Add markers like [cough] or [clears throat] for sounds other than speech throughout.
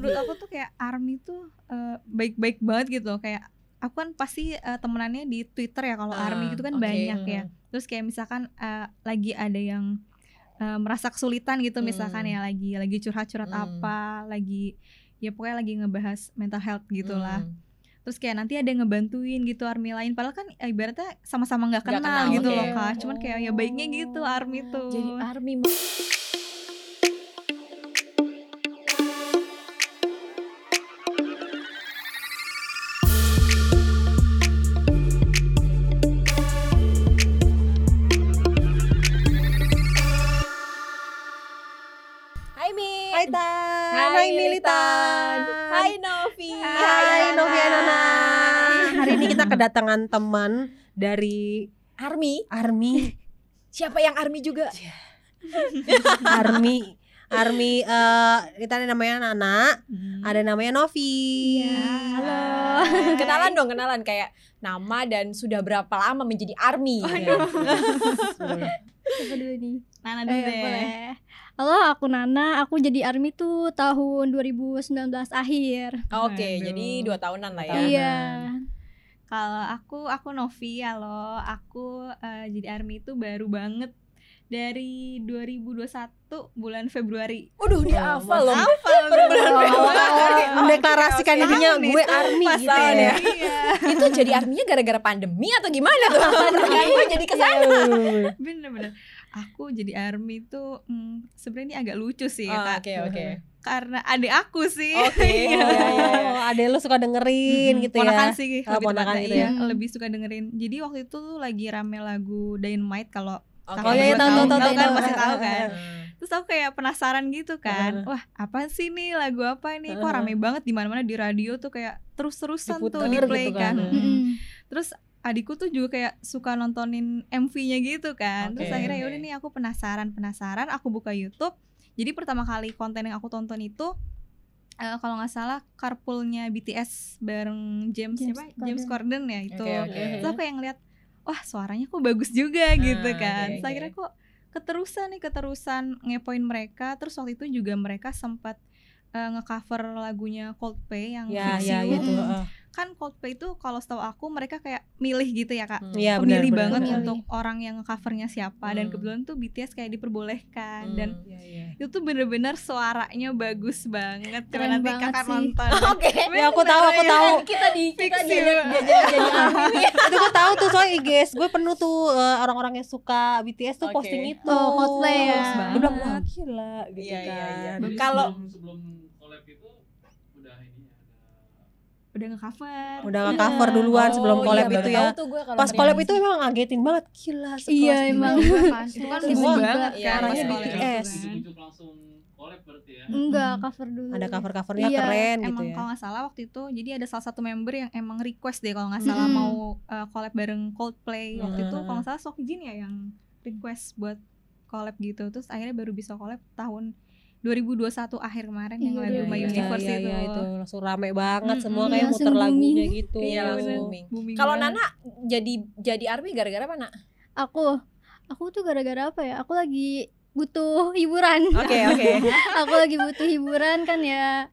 menurut aku tuh kayak army tuh eh, baik-baik banget gitu kayak aku kan pasti eh, temenannya di Twitter ya kalau Ah, army itu kan oke. banyak ya terus kayak misalkan eh, lagi ada yang eh, merasa kesulitan gitu misalkan Hmm. ya lagi lagi curhat-curhat Hmm. apa lagi ya pokoknya lagi ngebahas mental health gitulah Hmm. terus kayak nanti ada yang ngebantuin gitu army lain padahal kan ibaratnya sama-sama nggak kenal, kenal, gitu oke. loh kak cuman kayak ya baiknya gitu army tuh Jadi army kita kedatangan teman dari Army. Army, [laughs] Siapa yang Army juga? [laughs] Army, Army. eh kita ada namanya Nana, Hmm. ada namanya Novi. halo kenalan dong, kenalan kayak nama dan sudah berapa lama menjadi Army. Iya. Siapa dulu nih? Nana dulu Eh, deh boleh. Halo, aku Nana. Aku jadi army tuh tahun 2019 akhir. Oke, Aduh. jadi dua tahunan lah ya. Tahunan. Iya. Kalau aku, aku Novi ya loh. Aku eh, jadi army itu baru banget dari 2021 bulan Februari. Waduh, dia hafal loh. Hafal Bulan Februari. Mendeklarasikan dirinya gue Army gitu ya. ya. Iya, Itu jadi arminya gara-gara pandemi atau gimana tuh? [laughs] Gue jadi ke sana. bener-bener. Aku jadi army tuh hmm, sebenarnya ini agak lucu sih ya, Oh, Kak. Oke, oke. [laughs] Karena adik aku sih. Oke. [laughs] Iya. Iya, iya, iya. Oh, ada lu suka dengerin Mhm, gitu ya. ponakan sih Oh, lebih ponakan gitu iya, ya. lebih suka dengerin. Jadi waktu itu tuh lagi rame lagu Dynamite kalau Oke. Oh iya, iya, tahu, tahu, tahu, kan masih tahu kan. Hmm. Terus aku kayak penasaran gitu kan. Wah, apa sih nih lagu apa ini? Kok rame banget di mana-mana di radio tuh kayak terus-terusan tuh di play gitu kan. kan. Mm-mm. Terus adikku tuh juga kayak suka nontonin MV-nya gitu kan. Terus Oke, akhirnya oke. yaudah nih aku penasaran, penasaran. Aku buka YouTube. Jadi pertama kali konten yang aku tonton itu eh, kalau nggak salah carpoolnya BTS bareng James, James siapa? Corden. James Corden ya itu. Oke, oke. Terus aku kayak ngeliat, wah suaranya kok bagus juga gitu Ah, kan. oke, Terus akhirnya kok keterusan nih keterusan ngepoin mereka. Terus waktu itu juga mereka sempat eh, ngecover lagunya Coldplay yang Ya, Fix ya You. gitu. Mm. Kan Coldplay itu kalau setahu aku mereka kayak milih gitu ya kak. Hmm. Iya, benar, Pemilih benar, banget benar. untuk orang yang covernya siapa dan Hmm. kebetulan tuh BTS kayak diperbolehkan dan Hmm. Iya, iya. itu tuh bener-bener suaranya bagus banget. Coba Keren nanti banget kakak sih. nonton. [laughs] Oke. Ya aku tahu, aku Bener, tahu. [laughs] Kita di kita army [laughs] nih. itu gue tahu tuh soal IGS gue penuh tuh eh, orang-orang yang suka BTS tuh Oke. posting itu Oh, Coldplay ya. Gue bilang wah gila gitu Iya, iya, iya. kan. Kalau- sebelum, sebelum collab itu udah ini ya Udah nge-cover. udah nge-cover duluan sebelum Oh, collab iya, itu ya pas collab itu emang ngagetin banget gila Iya, emang. Itu kan Semua banget Iya, kan arahnya pas iya, collab. BTS. ujuk-ujuk langsung collab berarti ya Enggak, cover dulu. ada cover-covernya Iya, keren gitu emang ya kalau nggak salah waktu itu jadi ada salah satu member yang emang request deh kalau nggak salah Mm. mau uh, collab bareng Coldplay waktu itu kalau nggak salah Sokjin ya yang request buat collab gitu terus akhirnya baru bisa collab tahun 2021 akhir kemarin yang Iya, lagu iya, My iya, Universe iya, itu. iya, itu langsung rame banget Mm-mm. semua kayak Iya, muter langsung lagunya booming. gitu Iya, langsung booming. Booming Kalau. Nana jadi jadi army gara-gara apa, Nak? Aku, aku tuh gara-gara apa ya? Aku lagi butuh hiburan. Oke, [laughs] oke. aku lagi butuh hiburan kan ya.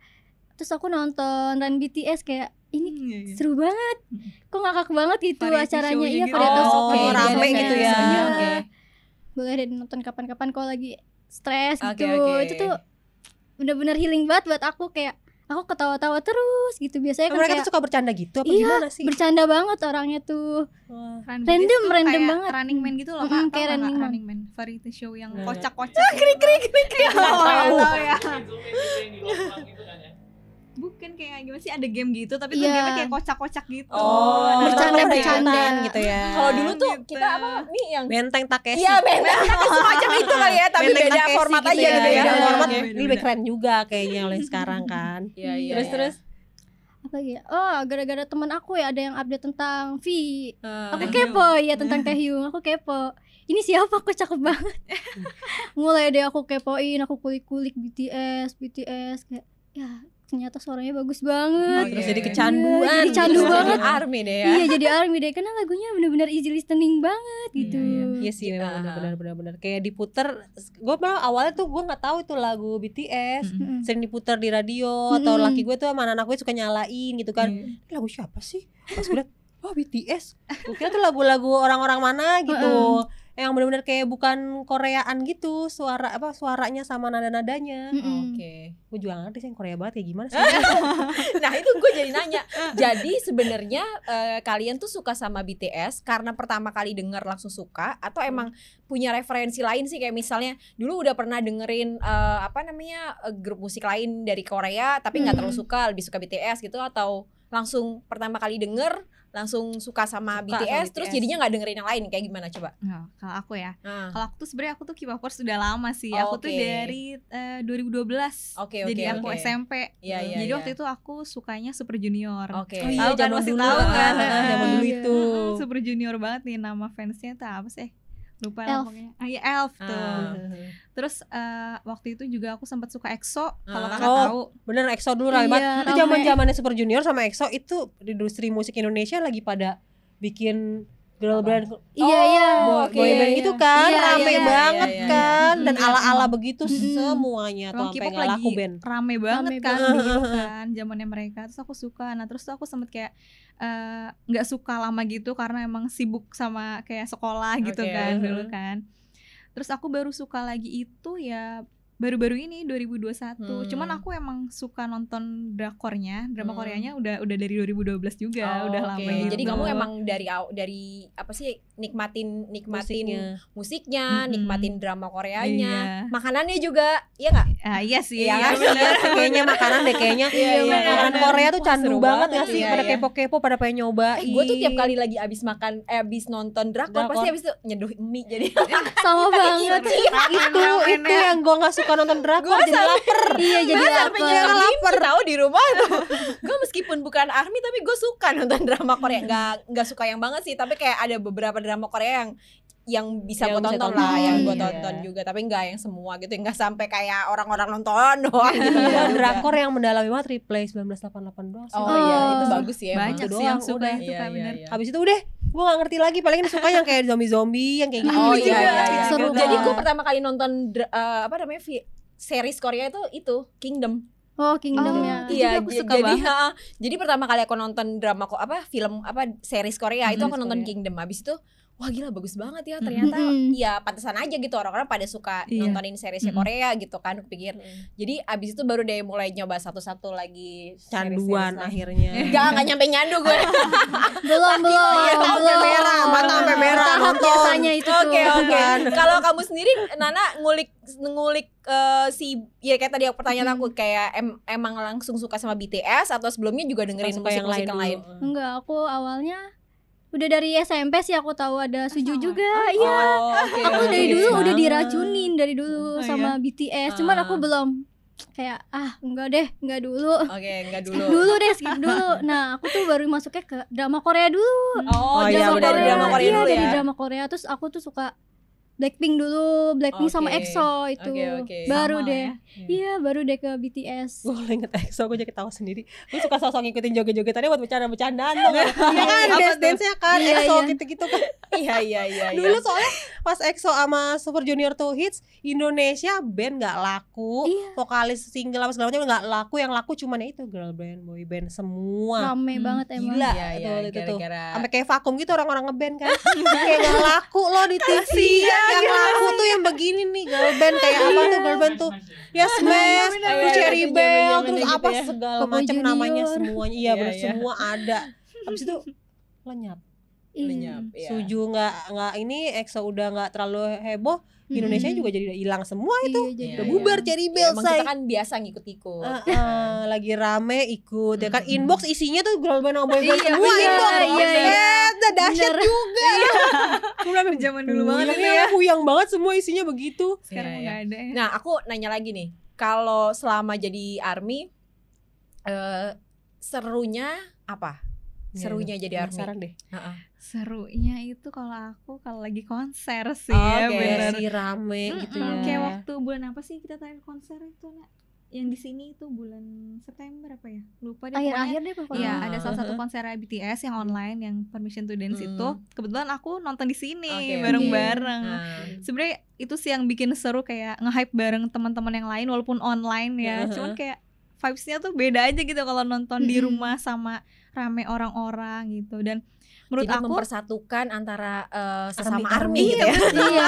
Terus aku nonton Run BTS kayak ini Hmm, iya, iya. seru banget. Kok ngakak banget gitu Variety acaranya. Iya, gitu. variety Oh, show. oke, Variety rame show gitu kan. ya. Iya. Oke. Boleh deh nonton kapan-kapan kalau lagi stres Oke, gitu. oke. Itu tuh bener-bener healing banget buat aku kayak aku ketawa-tawa terus gitu. Biasanya kan mereka kayak tuh suka bercanda gitu apa Iya, gimana sih bercanda banget orangnya tuh. Wah. Random, random kayak banget. Running Man gitu loh Mm-mm, kak. kayak Running Kak? Man. Running Man variety show yang kocak-kocak. Krik krik krik. Ya. Gitu kan ya Bukan kayak gimana sih ada game gitu tapi tuh Iya. game kayak kocak-kocak gitu. Oh, bercanda- terus bercanda. Ikutan gitu ya Kalau dulu tuh Gitu. kita apa nih yang benteng Takeshi Iya, benteng semacam itu kali ya, tapi Benteng beda format gitu aja gitu ya. beda Iya, format iya, ini lebih keren juga kayaknya oleh sekarang [laughs] kan Iya, iya. terus iya. terus Apa lagi ya? Oh, gara-gara teman aku ya ada yang update tentang V. eh, Aku kepo ya tentang Taehyung. Aku kepo. Ini siapa kok cakep banget. [laughs] Mulai deh aku kepoin, aku kulik-kulik BTS, BTS kayak ya ternyata suaranya bagus banget. Oh, terus iya. jadi kecanduan Iya, jadi candu gitu. banget. army deh ya Iya jadi army deh karena lagunya bener-bener easy listening banget gitu. Iya sih memang Ah. benar benar benar kayak diputer gue malah awalnya tuh gue nggak tahu itu lagu BTS Mm. Mm-mm. sering diputer di radio atau Mm-mm. laki gue tuh sama anak gue suka nyalain gitu kan Iya. "Ini lagu siapa sih pas gue liat [laughs] oh BTS gue kira tuh lagu-lagu orang-orang mana gitu yang benar-benar kayak bukan Koreaan gitu suara apa suaranya sama nada-nadanya. Mm-mm. oke. Gue juga nggak ngerti sih yang Korea banget kayak gimana sih. [laughs] Nah itu gue jadi nanya. [laughs] Jadi sebenarnya eh, kalian tuh suka sama BTS Karena pertama kali denger langsung suka Atau emang punya referensi lain sih? Kayak misalnya dulu udah pernah dengerin eh, Apa namanya eh, grup musik lain dari Korea Tapi nggak terlalu Hmm. suka Lebih suka BTS gitu Atau langsung pertama kali denger Langsung suka sama Suka BTS sama Terus BTS. jadinya nggak dengerin yang lain Kayak gimana coba Nah, kalau aku ya, Nah, kalau aku tuh sebenarnya aku tuh K-popers sudah lama sih. Oh, aku tuh oke. dari eh, 2012. Oke, Jadi oke, aku. SMP. Iya iya Jadi iya. waktu itu aku sukanya Super Junior. Oke oh Tahu iya kan, masih tahu kan? Ah, zaman dulu Iya. itu Super Junior banget nih nama fansnya tuh apa sih? Lupa Elf. namanya. Ah iya Elf tuh. Ah. Terus eh, waktu itu juga aku sempat suka EXO. Kalau Ah. kakak Oh. tahu. bener EXO dulu Iya, rame banget itu zaman zamannya Super Junior sama EXO itu di industri musik Indonesia lagi pada bikin girl band Iya iya. boy, oke. boy band gitu kan Iya, rame iya, banget iya, iya, kan iya. dan Iya, ala ala begitu Mm-mm. semuanya tuh sampai nggak laku band rame banget Rame kan banget. [laughs] dulu kan zamannya mereka terus aku suka nah terus tuh aku sempet kayak eh, nggak suka lama gitu karena emang sibuk sama kayak sekolah gitu Oke. kan dulu kan terus aku baru suka lagi itu ya baru-baru ini 2021 Hmm. cuman aku emang suka nonton drakornya drama Hmm. Koreanya udah udah dari 2012 juga Oh, udah oke. lama gitu Jadi kamu emang dari dari apa sih nikmatin nikmatin musiknya musiknya, Mm-mm. nikmatin drama Koreanya, Iya. makanannya juga, iya nggak? ah, iya sih Iya iya kan? bener. [laughs] kayaknya makanan deh kayaknya Iya, iya, makanan bener. Korea tuh candu banget banget, gak sih iya, pada iya. kepo-kepo pada pengen nyobain Eh, gue tuh tiap kali lagi abis makan, eh, abis nonton drakor, Drakor. pasti abis itu nyeduh mie jadi. [laughs] Sama banget. itu itu yang gue nggak suka nonton drakor jadi lapar Iya jadi lapar. mie tahu di rumah tuh. [laughs] gue meskipun bukan army tapi gue suka nonton drama Korea. Gak nggak suka yang banget sih, tapi kayak ada beberapa drama Korea yang yang bisa gue tonton tonton, lah, yang gue iya. tonton juga, tapi nggak yang semua gitu, nggak sampai kayak orang-orang nonton doang gitu. Nggak juga. drakor yang mendalami banget replay 1988 doang sih. Oh, iya, Oh. itu bagus sih emang. banyak sih yang suka itu Iya, iya, iya. Habis itu udah gue gak ngerti lagi paling suka yang kayak zombie-zombie yang kayak gitu Oh juga. iya iya iya. Seru Jadi gue pertama kali nonton eh, apa namanya vi- series Korea itu itu Kingdom. Oh Kingdom Oh, ya. Itu juga aku j- suka jadi banget. ha, jadi pertama kali aku nonton drama kok apa film apa series Korea itu Mhm, aku nonton Korea. Kingdom. Habis itu wah gila bagus banget ya ternyata Mhm. ya pantesan aja gitu orang-orang pada suka Iya. nontonin seriesnya Mhm. Korea gitu kan aku pikir. Jadi abis itu baru deh mulai nyoba satu-satu lagi Canduan akhirnya. [laughs] Enggak, enggak nyampe nyandu gue. [laughs] Belum belum. Sampai belum. merah, mata sampai merah, nonton. biasanya itu tuh. Oke oke. Kan. Kalau kamu sendiri Nana ngulik ngulik eh, si ya kayak tadi aku pertanyaan aku kayak em- emang langsung suka sama BTS atau sebelumnya juga dengerin Suka yang musik-musik lain yang lain? Enggak, aku awalnya udah dari SMP sih aku tahu ada Suju sama. juga. Oh, Iya. oke, Aku dari dulu udah diracunin dari dulu Oh, sama BTS. Cuman aku Ah. belum kayak ah enggak deh, enggak dulu. Oke, enggak Skip dulu. dulu deh, skip dulu. Nah, aku tuh baru masuknya ke drama Korea dulu. Oh, Oh, iya, benar, dari drama Korea iya, dulu dari ya. drama Korea. Terus aku tuh suka Blackpink dulu, Blackpink sama Oke. EXO itu. Oke, oke. Baru Sama deh. ya. Iya, baru deh ke BTS. Gue kalau inget EXO gue jadi ketawa sendiri Gue suka sosok ngikutin joget-jogetannya buat bercanda-bercandaan dong Iya kan Apa dance-dance-nya kan Iya, EXO iya. gitu-gitu kan Iya, iya, iya. iya. Dulu soalnya pas EXO sama Super Junior tuh hits Indonesia band gak laku Iya. Vokalis single apa segala macam gak laku Yang laku cuman ya itu girl band, boy band semua Rame Hmm, banget emang. Gila Iya, iya, itu, itu tuh Sampai kayak vakum gitu orang-orang ngeband kan Kayak gak laku loh di TV Yang laku tuh yang begini nih girl band Kayak apa tuh girl band tuh Ya Smash, Iya, terus Cherry iya, Bell, iya, terus iya, apa segala macam namanya semuanya Iya Iya, iya. semua ada Habis itu lenyap Iya. lenyap. Iya. Suju nggak nggak ini EXO udah nggak terlalu heboh Indonesia Mm-mm. juga jadi udah hilang semua itu Iya, jadi Iya, udah iya. bubar Cherry Ya, Bell emang say kita kan biasa ngikut-ikut. Ah, ah, lagi rame ikut ya kan Mm-mm. inbox isinya tuh girl band sama boy Iya, semua inbox iya, iya. Eh, dah dahsyat juga [laughs] Gua bilang, Zaman dulu "Gila, banget ya. huyang banget semua isinya begitu Sekarang Iya, iya. nggak ada ya. Nah, aku nanya lagi nih. Kalau selama jadi army eh serunya apa? Serunya jadi army. Deh Heeh. Serunya itu kalau aku kalau lagi konser sih Oh, ya oke. bener. si rame gitu Mm-mm, ya Kayak waktu bulan apa sih kita terakhir konser itu nak? yang di sini itu bulan September apa ya lupa deh pokoknya Akhir-akhir deh pokoknya. Iya, Ah. ada salah satu konser BTS yang online yang Permission to Dance Hmm. itu. Kebetulan aku nonton di sini Oke, oke. bareng-bareng. Nah, Sebenarnya itu sih yang bikin seru kayak nge-hype bareng teman-teman yang lain walaupun online ya. Heeh. Cuman kayak vibes-nya tuh beda aja gitu kalau nonton di Mm-mm. rumah sama rame orang-orang gitu. Dan menurut jadi aku mempersatukan antara eh, sesama Army, army, gitu ya. [laughs] Iya.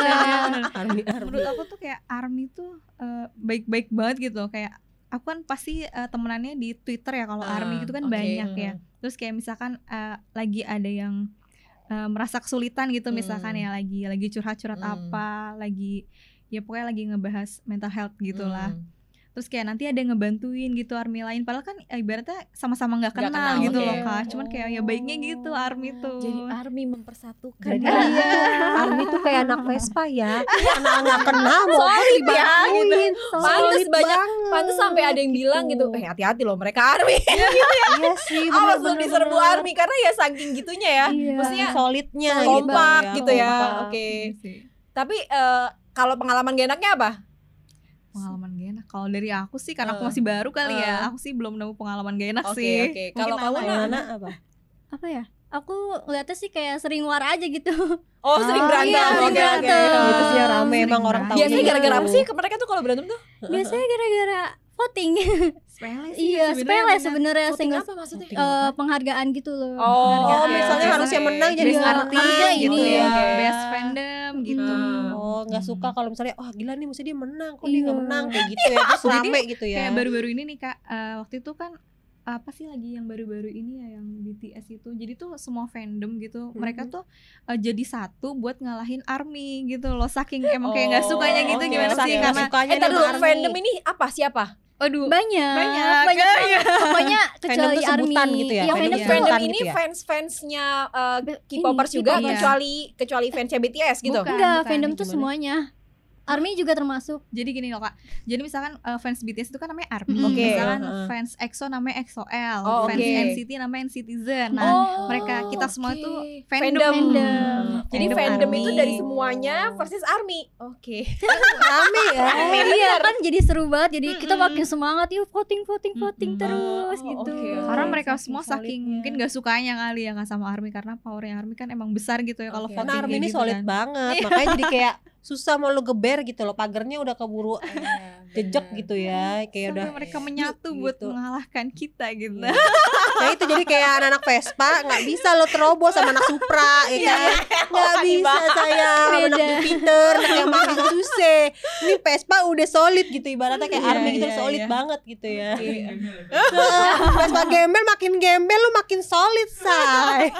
Army, army. menurut aku tuh kayak Army tuh eh, baik-baik banget gitu kayak aku kan pasti eh, temenannya di Twitter ya kalau Ah, Army gitu kan oke. banyak ya terus kayak misalkan eh, lagi ada yang eh, merasa kesulitan gitu misalkan Hmm. ya lagi lagi curhat-curhat Hmm. apa lagi ya pokoknya lagi ngebahas mental health gitulah Hmm. Terus kayak nanti ada yang ngebantuin gitu army lain padahal kan eh, ibaratnya sama-sama nggak Nggak kenal, kenal, gitu oke. loh kak cuman kayak ya baiknya gitu army tuh Jadi army mempersatukan. Jadi ya. iya, [laughs] Army tuh kayak anak Vespa ya. Anak nggak kenal mau Solid ya, Solid banyak- Pantes sampai ada yang bilang gitu, gitu. eh hati-hati loh mereka army. [laughs] Iya sih. Awas lu diserbu army karena ya saking gitunya ya. Iya. Maksudnya solidnya kompak gitu ya. kompak. Oke. Iya. Tapi eh, kalau pengalaman gak enaknya apa? Kalau dari aku sih karena aku Eh, masih baru kali eh. ya aku sih belum nemu pengalaman gak enak Oke, sih oke. Kalau kamu, Nana Nak? ya? Mana apa? Apa ya? Aku ngeliatnya sih kayak sering war aja gitu. Oh, sering Ah, berantem. iya, Oke, sering oke. berantem. Itu sih yang rame Sering emang orang tahu. Biasanya Iya. gara-gara apa sih mereka tuh kalau berantem tuh? Biasanya gara-gara voting. [laughs] sepele sih iya, sebenarnya sepele sebenarnya sehingga apa maksudnya? eh, penghargaan gitu loh. Oh, Oh, Penghargaan. misalnya Iya, harus yang menang jadi best artis gitu ini ya ya. best fandom gitu Hmm. Oh, nggak Hmm. suka kalau misalnya, wah gila nih, mesti dia menang, kok dia nggak Iya. menang kayak gitu ya, terus Jadi rame gitu ya. kayak baru-baru ini nih kak eh, waktu itu kan apa sih lagi yang baru-baru ini ya yang BTS itu jadi tuh semua fandom gitu mereka Mhm. tuh eh, jadi satu buat ngalahin ARMY gitu loh saking emang kayak nggak sukanya gitu oke, gimana sih karena sukanya Eh, dulu Army. fandom ini apa? Siapa? Aduh banyak, Banyak, banyak iya. banget. Pokoknya kecuali tuh army. gitu ya, Iya, fandom fandom Jadi tuh fandom sebutan ini gitu ya? fans-fansnya eh, Be- K-popers juga K-pop. kecuali kecuali fansnya BTS gitu. Bukan. Enggak, fandom bukan. tuh Gimana? semuanya. Army juga termasuk. jadi gini loh kak jadi misalkan eh, fans BTS itu kan namanya ARMY Oke. misalkan Heeh. fans EXO namanya EXO-L Oh, fans oke. NCT namanya NCTzen nah Oh, mereka kita semua oke. itu Fandom. fandom, Fandom. Jadi Fandom fandom ARMY. itu dari semuanya versus army. Oke. [laughs] rame ya. Rame iya bener. kan jadi seru banget. Jadi kita Mm-mm. makin semangat yuk voting voting voting Mm-mm. terus Oh, gitu. oke, oke. karena mereka Saking semua saking solidnya. mungkin gak sukanya kali ya nggak sama ARMY karena powernya ARMY kan emang besar gitu ya kalau Oke. voting Karena Army ini gitu solid kan. banget, makanya jadi kayak [laughs] susah mau lu geber gitu loh, pagernya udah keburu [laughs] jejak gitu ya, kayak Sampai udah mereka [laughs] menyatu buat gitu. mengalahkan kita gitu Iya. Nah itu jadi kayak anak-anak Vespa nggak bisa lo terobos sama anak Supra ya kan [laughs] nggak bisa saya anak. Jupiter anak yang makin susah ini Vespa udah solid gitu ibaratnya kayak Iya, Army gitu iya, solid iya. banget gitu ya Iya. Vespa gembel makin gembel lu makin solid say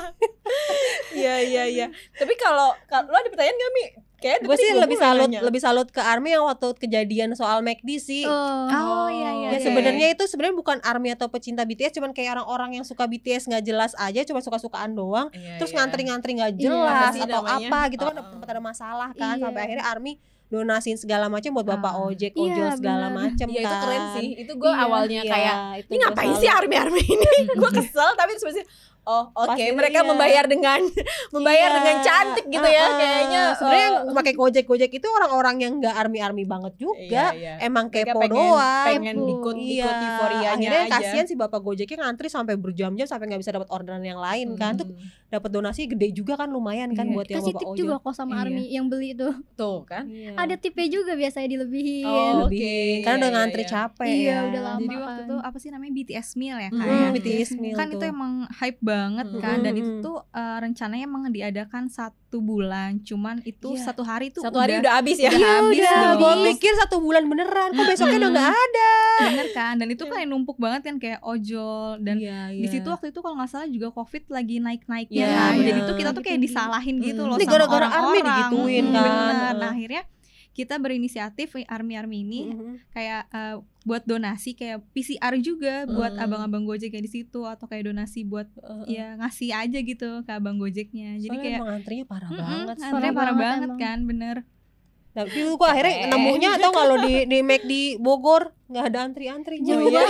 Iya iya iya. Tapi kalau kalau lo ada pertanyaan gak Mi? Kayak gue sih lebih salut lebih salut ke Army yang waktu kejadian soal McD sih Oh. oh iya iya Ya Oke. sebenarnya itu sebenarnya bukan army atau pecinta BTS cuman kayak orang-orang yang suka BTS nggak jelas aja cuma suka-sukaan doang terus ngantri-ngantri nggak Iya, jelas apa sih atau namanya? apa gitu kan Uh-uh. tempat ada masalah kan Iya. sampai akhirnya army donasiin segala macam buat bapak Ah. ojek Iya, ojol segala macam Iya kan itu keren sih. Itu gue Iya. awalnya Iya, kayak ini ngapain sih army army ini? [laughs] gue kesel tapi terus maksudnya, oh oke Pasti mereka iya. membayar dengan [laughs] membayar Iya. dengan cantik gitu ya Uh-uh. kayaknya. Sebenarnya oh, yang pakai gojek gojek itu orang-orang yang nggak army army banget juga iya, iya. emang kepo pengen, doang pengen ikut Iya, ikut euforianya akhirnya aja. kasihan si bapak gojeknya ngantri sampai berjam-jam sampai nggak bisa dapat orderan yang lain kan tuh Hmm. Dapat donasi gede juga kan lumayan kan Iya. buat yang Kasih bapak tip ojol juga kok sama Iya. army yang beli itu. tuh kan. Iya. Ada tipnya juga biasanya dilebihin. Oh, lebih Oke, karena udah iya, ngantri iya. capek Iya, ya. udah lama. jadi waktu kan. itu apa sih namanya BTS meal ya Hmm, kak ya? BTS meal kan tuh. itu emang hype banget kan dan Hmm. itu tuh eh, rencananya emang diadakan satu bulan cuman itu Iya. satu hari tuh Satu hari udah habis ya. udah habis Iya, gua pikir satu bulan beneran, kok besoknya udah nggak ada. bener kan dan itu kan numpuk banget kan kayak ojol dan Iya, di situ waktu itu kalau nggak salah juga covid lagi Iya, kan jadi bener. tuh kita tuh kayak disalahin gitu Mm. loh Ini sama gara-gara army digituin Mm, kan. bener nah akhirnya kita berinisiatif army army ini Mhm. kayak eh, buat donasi kayak PCR juga buat Hmm. abang-abang gojek kayak di situ atau kayak donasi buat Heeh. ya ngasih aja gitu ke abang gojeknya jadi Soalnya kayak emang antrinya parah Mm-mm, banget. sih. antrinya Parah banget banget emang. kan bener Tapi lu gua akhirnya nemunya atau kalau di di Mac di Bogor nggak ada antri-antrinya. Oh iya.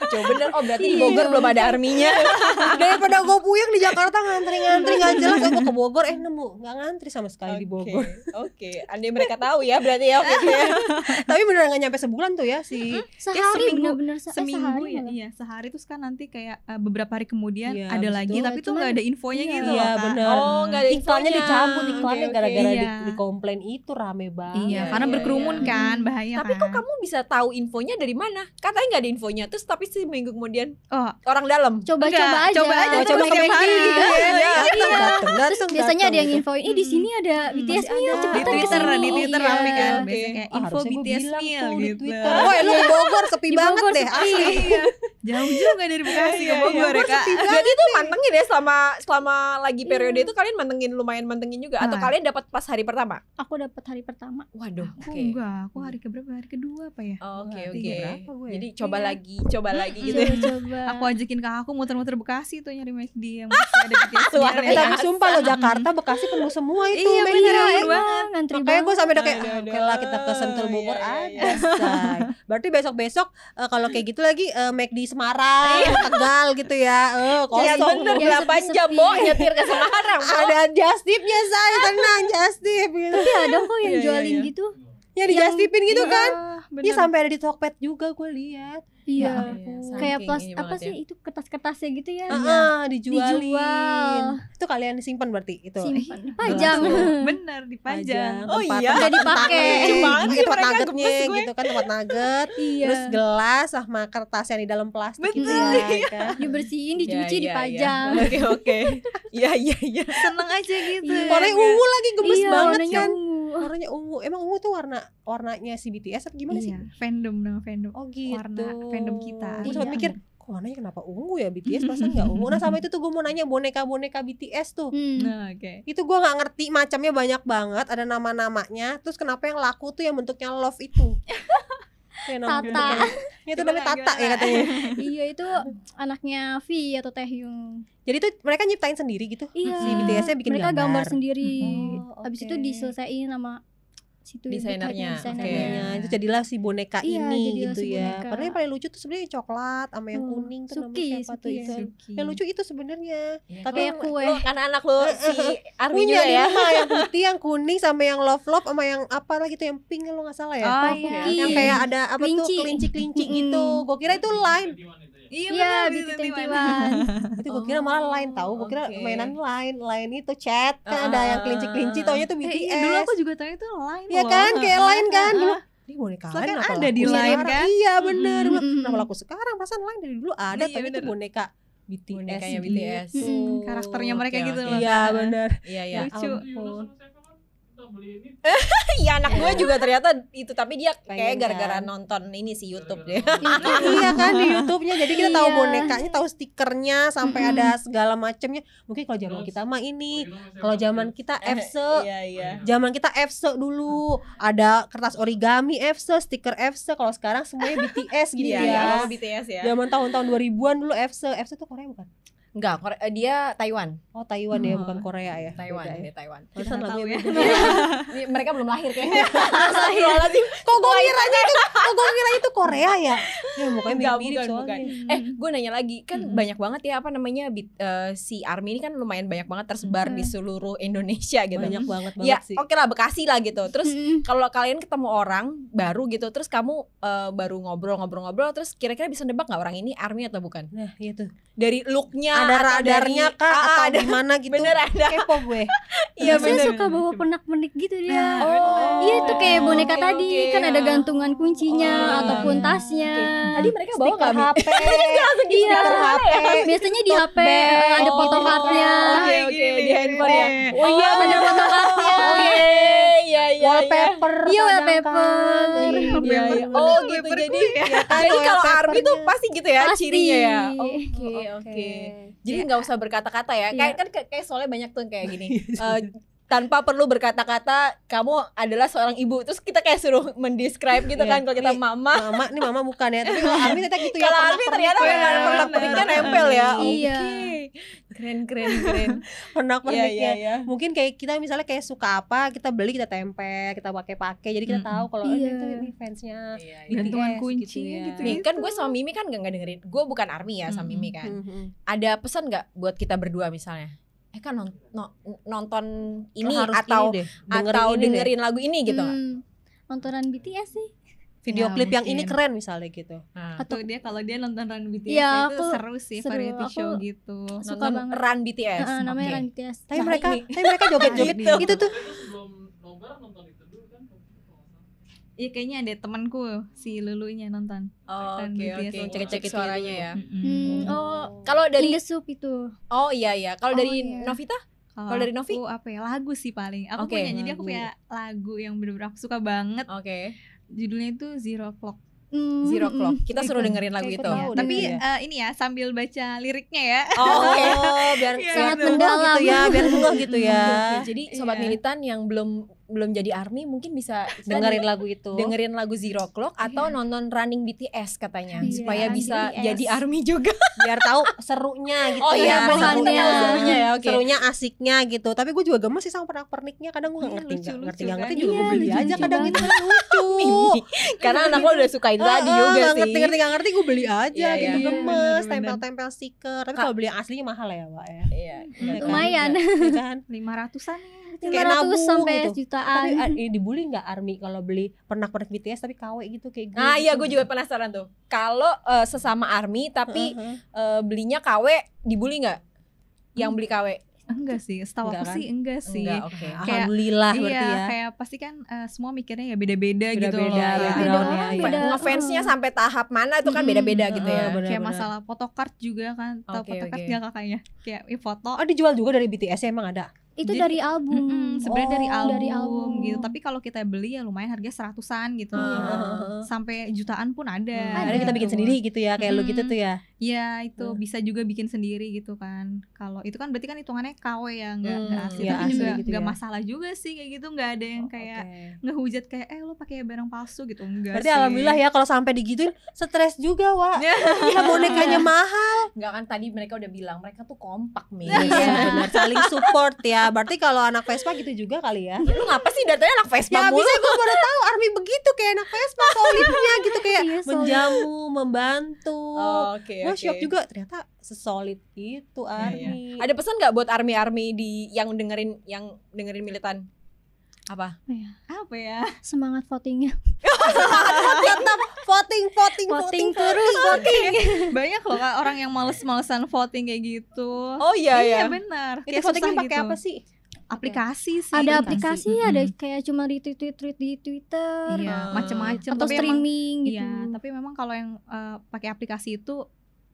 gitu [laughs] bener oh berarti di Iya. Bogor belum ada arminya [laughs] Daripada gue puyeng di Jakarta ngantri-ngantri nggak [laughs] jelas aku ke Bogor eh nemu nggak ngantri sama sekali di Bogor. oke andai mereka tahu ya berarti ya ya Tapi beneran nggak nyampe sebulan tuh ya si Sehari seminggu- bener-bener se- eh, seminggu sehari ya malah. iya sehari terus kan nanti kayak eh, beberapa hari kemudian Iya, ada lagi itu, tapi tuh nggak ada infonya iya. gitu Iya loh, bener. Oh, nggak ada iklannya infonya. dicabut iklannya gara-gara di, Iya. di komplain itu rame banget. iya Iya, karena iya, berkerumun iya. kan bahaya tapi kan kok kamu bisa tahu infonya dari mana katanya nggak ada infonya terus tapi seminggu kemudian oh orang dalam Coba-coba Enggak, aja. coba aja, Oh, coba Terus ke tiap McD hari. gitu ya. Iya. Biasanya ada yang infoin, "Ih, di sini ada BTS meal, ada. cepetan di Twitter ke sini." di Twitter Iya. rame kan biasanya info BTS meal gitu Twitter. Woi, lu ke Bogor sepi banget deh. Asli. Iya. jauh juga dari Bekasi Iya, ke Bogor iya. ya kak berarti itu mantengin ya selama selama lagi periode itu kalian mantengin lumayan mantengin juga atau Ah. kalian dapat pas hari pertama Aku dapat hari pertama. waduh aku oke enggak aku hari keberapa hari kedua apa ya oke oke ya? jadi coba Iya. lagi coba lagi gitu ya. [laughs] Coba-coba. aku ajakin kakak aku muter-muter Bekasi tuh nyari McD yang masih ada BTS meal Eh, ya. tapi sumpah lo Jakarta, Bekasi penuh semua itu. Iya, Iya, bener emang, banget. Makanya gue sampai udah kayak oke lah kita ke Sentul Bogor Iya, iya, aja. Berarti besok-besok eh, kalau kayak gitu lagi eh, McD Semarang, Tegal gitu ya. Eh, Iya kosong. bener Yang 8 jam. Bo nyetir ke Semarang Bo. Ada just tipnya say, tenang just tip gitu. Tapi ada kok yang Iya, iya, jualin iya. gitu. Ya di just tipin gitu kan. Iya sampai ada di Tokped juga gue lihat. Iya. Iya, Kayak plas apa sih ya. itu kertas-kertasnya gitu ya. Heeh, dijualin. Dijual. Itu kalian simpan berarti itu. Simpan, Iya, dipajang. [laughs] bener dipajang Oh tempat- iya? Nggak dipakai. Lucu banget sih tempat nuggetnya gitu kan tempat nugget Iya. terus gelas sama kertas yang di dalam plastik gitu Betul. ya kan. [laughs] dibersihin, dicuci, iya, dipajang. iya. Oke oke. [laughs] Iya iya iya. seneng aja gitu warnanya ungu lagi gemes Iya, banget warnanya kan ungu. warnanya ungu emang ungu tuh warna warnanya si BTS atau gimana sih fandom nama fandom oh gitu Warna fandom kita. gue Iya. sempat mikir kok warnanya kenapa ungu ya BTS masa nggak ungu nah sama itu tuh gue mau nanya boneka boneka BTS tuh Hmm. nah oke itu gue nggak ngerti macamnya banyak banget ada nama namanya terus kenapa yang laku tuh yang bentuknya love itu [laughs] Kayak nama Tata. bentuknya- itu namanya Gimana, Tata ya gimana? katanya [laughs] iya itu anaknya V atau Taehyung. jadi tuh mereka nyiptain sendiri gitu Iya. si BTS-nya bikin Mereka gambar, gambar sendiri. Oh, Habis itu oke. diselesain sama situ Desainernya, desainernya. oke. Nah, itu jadilah si boneka Iya, ini gitu si ya. boneka. Padahal yang paling lucu tuh sebenarnya coklat sama yang Oh, kuning tuh namanya Suki, siapa tuh Suki itu. ya. Suki. Yang lucu itu sebenarnya. Tapi Tapi yang kue. lo kan anak lo si di ya. rumah yang putih, yang kuning sama yang love love sama yang apa lagi tuh yang pink lo nggak salah ya. Oh, iya. Yang kayak ada apa tuh Kelinci. kelinci-kelinci gitu. Gue kira itu line. Iya Iya, bener, BT BT Twenty Itu gue kira malah line tahu. Gue kira oke. mainan line. Line itu chat kan Ah, ada yang ah, kelinci-kelinci taunya tuh Eh, BTS. iya, dulu aku juga tahu itu line Iya kan, kayak line kan. Ah, Dulu ini boneka lain kan apa ada di sekarang? kan? Iya bener Mm-mm. Bilang, Kenapa laku sekarang Perasaan lain dari dulu ada Iya, Tapi itu bener. boneka BTS Bonekanya gitu. BTS. Karakternya mereka gitu loh Iya Kak. bener Iya iya. lucu ampun. Iya [laughs] anak gue juga ternyata itu tapi dia kayak gara-gara kan? nonton ini si YouTube deh. [laughs] Iya kan di YouTube-nya Jadi kita tahu Iya. bonekanya Tahu stikernya Sampai ada segala macamnya Mungkin kalau zaman kita mah ini Kalau zaman kita FC Iya iya. Zaman kita FC dulu Ada kertas origami FC Stiker FC Kalau sekarang semuanya BTS gitu Iya ya iya oh, BTS ya. Zaman tahun-tahun 2000-an dulu FC FC tuh Korea bukan? Enggak, Kore- eh, dia Taiwan. Oh Taiwan ya Oh. bukan Korea ya Taiwan, Beda ya. dia Taiwan. Ya. [laughs] Ini mereka belum lahir kayaknya. [laughs] Astagfirullahaladzim. Kok gue kiranya itu Kok gue kiranya itu Korea ya Ya mukanya Enggak, mirip-mirip bukan, soalnya bukan. Eh, gue nanya lagi, kan Mm-mm. banyak banget ya apa namanya bit- eh, si Army ini kan lumayan banyak banget tersebar di seluruh Indonesia gitu. Banyak banget banget Ya, sih oke lah Bekasi lah gitu. Terus Mm-mm. kalau kalian ketemu orang baru gitu, terus kamu eh, baru ngobrol-ngobrol-ngobrol, terus kira-kira bisa nebak nggak orang ini Army atau bukan? Nah itu Dari looknya Ada radarnya dari, kah Ah, Atau ada. gimana gitu Bener ada. Kepo gue [laughs] Iya bener. suka bawa pernak-pernik gitu dia. Nah, Oh, Iya itu kayak boneka oke, tadi oke. kan ada gantungan kuncinya Oh, ataupun iya. tasnya. Tadi mereka bawa nggak? HP [laughs] Iya. HP Biasanya di HP ada Oh, foto cardnya. Oke oke Gini, di handphone ya. Oh iya ada foto cardnya. Oke, iya iya. Wallpaper Iya, wallpaper. kan. Iya, Iya, iya. Oh gitu jadi ya. Iya jadi kalau Army tuh pasti gitu ya Pasti. cirinya ya. Oke Oke. oke. Jadi nggak usah berkata-kata ya. Iya. Kayak kan kayak soalnya banyak tuh kayak gini. [laughs] Eh, tanpa perlu berkata-kata kamu adalah seorang ibu terus kita kayak suruh mendescribe gitu Iya. kan kalau kita Nih, mama Mama, ini mama bukan ya Tapi kalau Army ternyata gitu ya kalau Army ternyata memang ya. pernah perniknya nempel ya. Oke. Iya. keren keren keren [laughs] pernak Iya, iya, perniknya iya. mungkin kayak kita misalnya kayak suka apa kita beli kita tempel kita pakai pakai jadi kita tahu kalau Iya. ini tuh ini fansnya Iya, iya. BTS Gantungan gitu kunci ya. gitu nih kan gue sama Mimi kan gak dengerin gue bukan army ya sama. Mimi kan ada pesan nggak buat kita berdua misalnya eh kan non- no- nonton ini Lo harus atau ini deh, dengerin atau ini deh. dengerin lagu ini gitu? Hmm, nontonan BTS sih video Ya, klip yang ini mungkin. keren misalnya gitu Nah, Atau dia kalau dia nonton Run BTS Iya, itu aku seru sih seru, variety aku show gitu. suka nonton banget. Run BTS Heeh, namanya Oke. Run BTS tapi Nah, mereka ini. tapi mereka [laughs] joget-joget Gitu. itu tuh Itu sebelum nobar nonton itu dulu kan kalau nggak salah. Iya kayaknya ada temanku si Lulunya nonton. Oh, Run oke oke waktu cek cek itu. suaranya ya. Hmm, oh kalau dari Soup itu oh iya iya kalau Oh, dari iya. Novita Kalau dari Novi? aku apa ya lagu sih paling. Aku Oke, punya jadi aku punya lagu yang bener-bener aku suka banget. oke Judulnya itu Zero Clock. Hmm, Zero Clock kita suruh dengerin lagu itu. Tapi eh, ini ya sambil baca liriknya ya. oh oke [laughs] biar Iya, sangat gitu. mendalam gitu ya biar ngeh gitu ya Oke, jadi sobat Iya. militan yang belum belum jadi army mungkin bisa dengerin lagu itu dengerin lagu Zero Clock atau Iya. nonton Running BTS katanya Iya, supaya bisa BTS. jadi army juga. [laughs] biar tahu serunya gitu Oh ya iya, bahannya. serunya serunya ya, oke. serunya asiknya gitu tapi gue juga gemes sih sama pernak perniknya kadang gue nggak Iya, ngerti nggak lucu-lucu ngerti nggak kan. ngerti juga gue Iya, beli aja kadang itu kan [laughs] lucu. Karena anak lo udah suka itu tadi juga nggak sih. ngerti ngerti nggak ngerti gue beli aja Iya, gitu iya. gemes tempel tempel stiker tapi kalau beli yang aslinya mahal ya pak ya Iya. Iya kan? Lumayan. Iya kan [laughs] Lima ratusan ya. Kayak 500 nabung sampai gitu. jutaan tapi ah, ini dibully nggak army kalau beli pernak pernik BTS tapi KW gitu kayak gue Nah, iya gitu. gue juga penasaran tuh. Kalau eh, sesama army tapi Heeh. eh, belinya KW dibully nggak? Yang beli KW? Enggak sih, setahu aku kan? sih enggak sih. Enggak, oke. alhamdulillah iya, berarti ya kayak pasti kan eh, semua mikirnya ya beda-beda gitu loh. Beda-beda ya, Beda orang, beda. Ngefansnya Oh. sampai tahap mana itu kan beda-beda gitu Heeh, ya. bener. Kayak masalah photocard juga kan. Tahu Oke, photocard nggak kakaknya? Kayak ya, foto. oh dijual juga dari BTS ya emang ada itu Jadi- dari album Mm-mm, sebenarnya dari Oh, album, dari album. gitu. Tapi kalau kita beli ya lumayan harganya seratusan gitu. Heeh. Sampai jutaan pun ada. Hmm, Akhirnya kita bikin sendiri gitu ya kayak lu gitu Mm. tuh ya Ya itu Hmm. bisa juga bikin sendiri gitu kan. Kalau itu kan berarti kan hitungannya KW ya, nggak Hmm, nggak asli. ya Tapi asli juga gitu nggak ya. masalah juga sih kayak gitu. Nggak ada yang kayak Oke. ngehujat kayak eh lo pakai barang palsu gitu. Enggak Berarti sih. alhamdulillah ya kalau sampai digituin stres juga Wak Gila [laughs] bonekanya [laughs] mahal Enggak kan tadi mereka udah bilang mereka tuh kompak nih. Iya benar saling support ya Berarti kalau anak Vespa gitu juga kali ya Lu ngapa sih datanya anak Vespa Ya mulu? bisa gue baru tahu Army begitu kayak anak Vespa solidnya gitu kayak Iya, solid. menjamu, membantu. Oh, Oke, gue oke. shock juga ternyata sesolid itu Iya, Army. Ada pesan nggak buat army-army di yang dengerin yang dengerin militan? Apa? apa ya? semangat votingnya [laughs] tetap voting, voting, voting voting, terus voting [laughs] Banyak loh Kak, orang yang males-malesan voting kayak gitu. Oh iya ya. benar. Itu Kayak votingnya susah pakai gitu. apa sih? Aplikasi sih. ada aplikasi. aplikasi ada kayak cuma retweet tweet tweet di Twitter Iya, Hmm. macem-macem. atau Tapi emang- streaming gitu Iya, tapi memang kalau yang eh, pakai aplikasi itu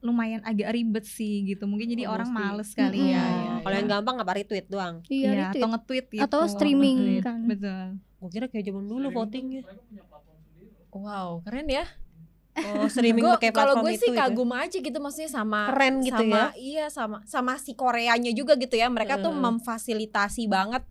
lumayan agak ribet sih gitu. Mungkin jadi Oh, orang mesti. males kali Mm-mm. ya. Ya. Kalau yang gampang apa retweet doang? iya, Iya, retweet atau nge-tweet gitu. Atau streaming Nge-tweet. kan. Betul. Gue kira kayak zaman dulu votingnya. tuh mereka punya platform sendiri. Wow, keren ya. [laughs] Oh, streaming pakai kalau platform gue itu. sih itu. kagum aja gitu maksudnya sama Keren gitu sama, ya. Iya, sama sama si Koreanya juga gitu ya. Mereka tuh Heeh. memfasilitasi banget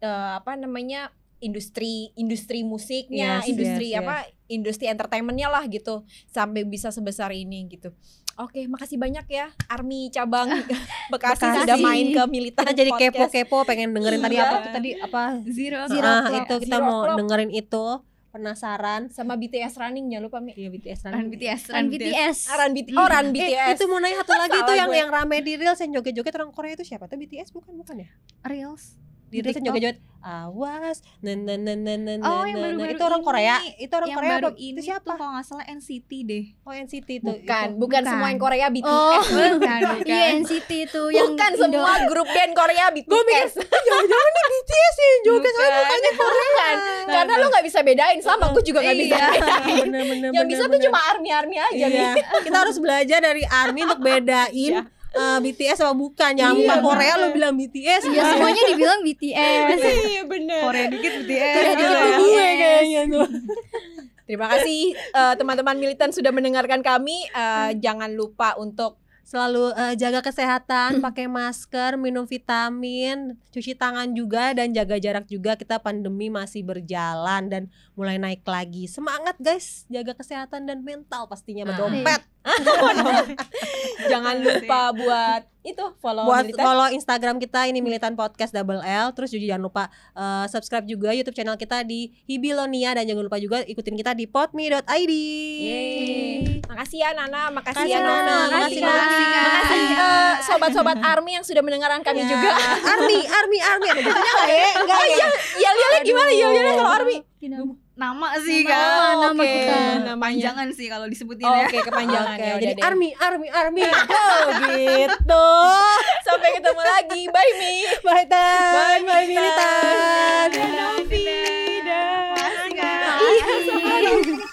eh, apa namanya? Industri industri musiknya, Yes, industri yes, apa? industri entertainmentnya lah gitu sampai bisa sebesar ini gitu. Oke, makasih banyak ya Army cabang [laughs] Bekasi, Bekasi. sudah main ke militan Kita jadi kepo-kepo pengen dengerin tadi Iya. apa tuh tadi apa? Zero. Zero Ah, clock. itu kita Zero mau clock. dengerin itu. Penasaran? sama BTS running jangan lupa Mi. Iya BTS Run BTS. Run BTS Ah, Run BTS. Oh, Run Eh, BTS. itu mau nanya satu lagi [laughs] tuh yang gue. yang rame di reels yang joget-joget orang Korea itu siapa tuh BTS bukan bukan ya? Reels. Di TikTok. joget-joget awas nen nen nen nen nen Oh, nen, yang nen. baru-baru itu orang ini. Korea itu orang yang Korea baru apa? ini itu siapa? kalau nggak salah NCT deh. Oh NCT itu Bukan, itu. bukan, Bukan. semua yang Korea BTS. oh Bukan, iya NCT itu yang bukan Indo- semua grup band Korea BTS. jangan-jangan nih BTS ya yang joget soalnya Bukan. mukanya bukan. Karena lu nggak bisa bedain sama aku juga nggak bisa Iya. bedain. Yang bisa tuh cuma army-army aja iya. kita harus belajar dari Army untuk [laughs] bedain eh, BTS sama bukan yang Iya, bukan Korea bener. lu bilang BTS ya semuanya dibilang BTS [laughs] Iya bener. Korea dikit BTS. Korea dikit gitu ya. gue kayaknya tuh [laughs] Terima kasih eh, teman-teman militan sudah mendengarkan kami. Eh, jangan lupa untuk selalu eh, jaga kesehatan, [clears throat] pakai masker, minum vitamin, cuci tangan juga dan jaga jarak juga. Kita pandemi masih berjalan dan mulai naik lagi. Semangat guys, jaga kesehatan dan mental pastinya Ah. berdompet. [laughs] Jangan lupa buat itu follow buat Militan. follow Instagram kita ini Militan Podcast Double L terus juga jangan lupa eh, subscribe juga YouTube channel kita di Hibilonia dan jangan lupa juga ikutin kita di podme.id. Yeay. Makasih ya Nana, makasih Makasih ya Nana, makasih. Makasih Makasih, eh, [laughs] sobat-sobat Army yang sudah mendengarkan kami Ya, juga. Army, Army, Army ada jadinya nggak ya? [laughs] Enggak ya? Ya lihat gimana ya lihat kalau Army nama sih nama, kan? nama okay. kita nama panjangan sih kalau disebutin oh, ya. oke okay, kepanjangan okay, jadi deh. army army army go gitu. Sampai ketemu lagi. Bye mi. Bye tan. Bye bye Ta. dan Novi dan iya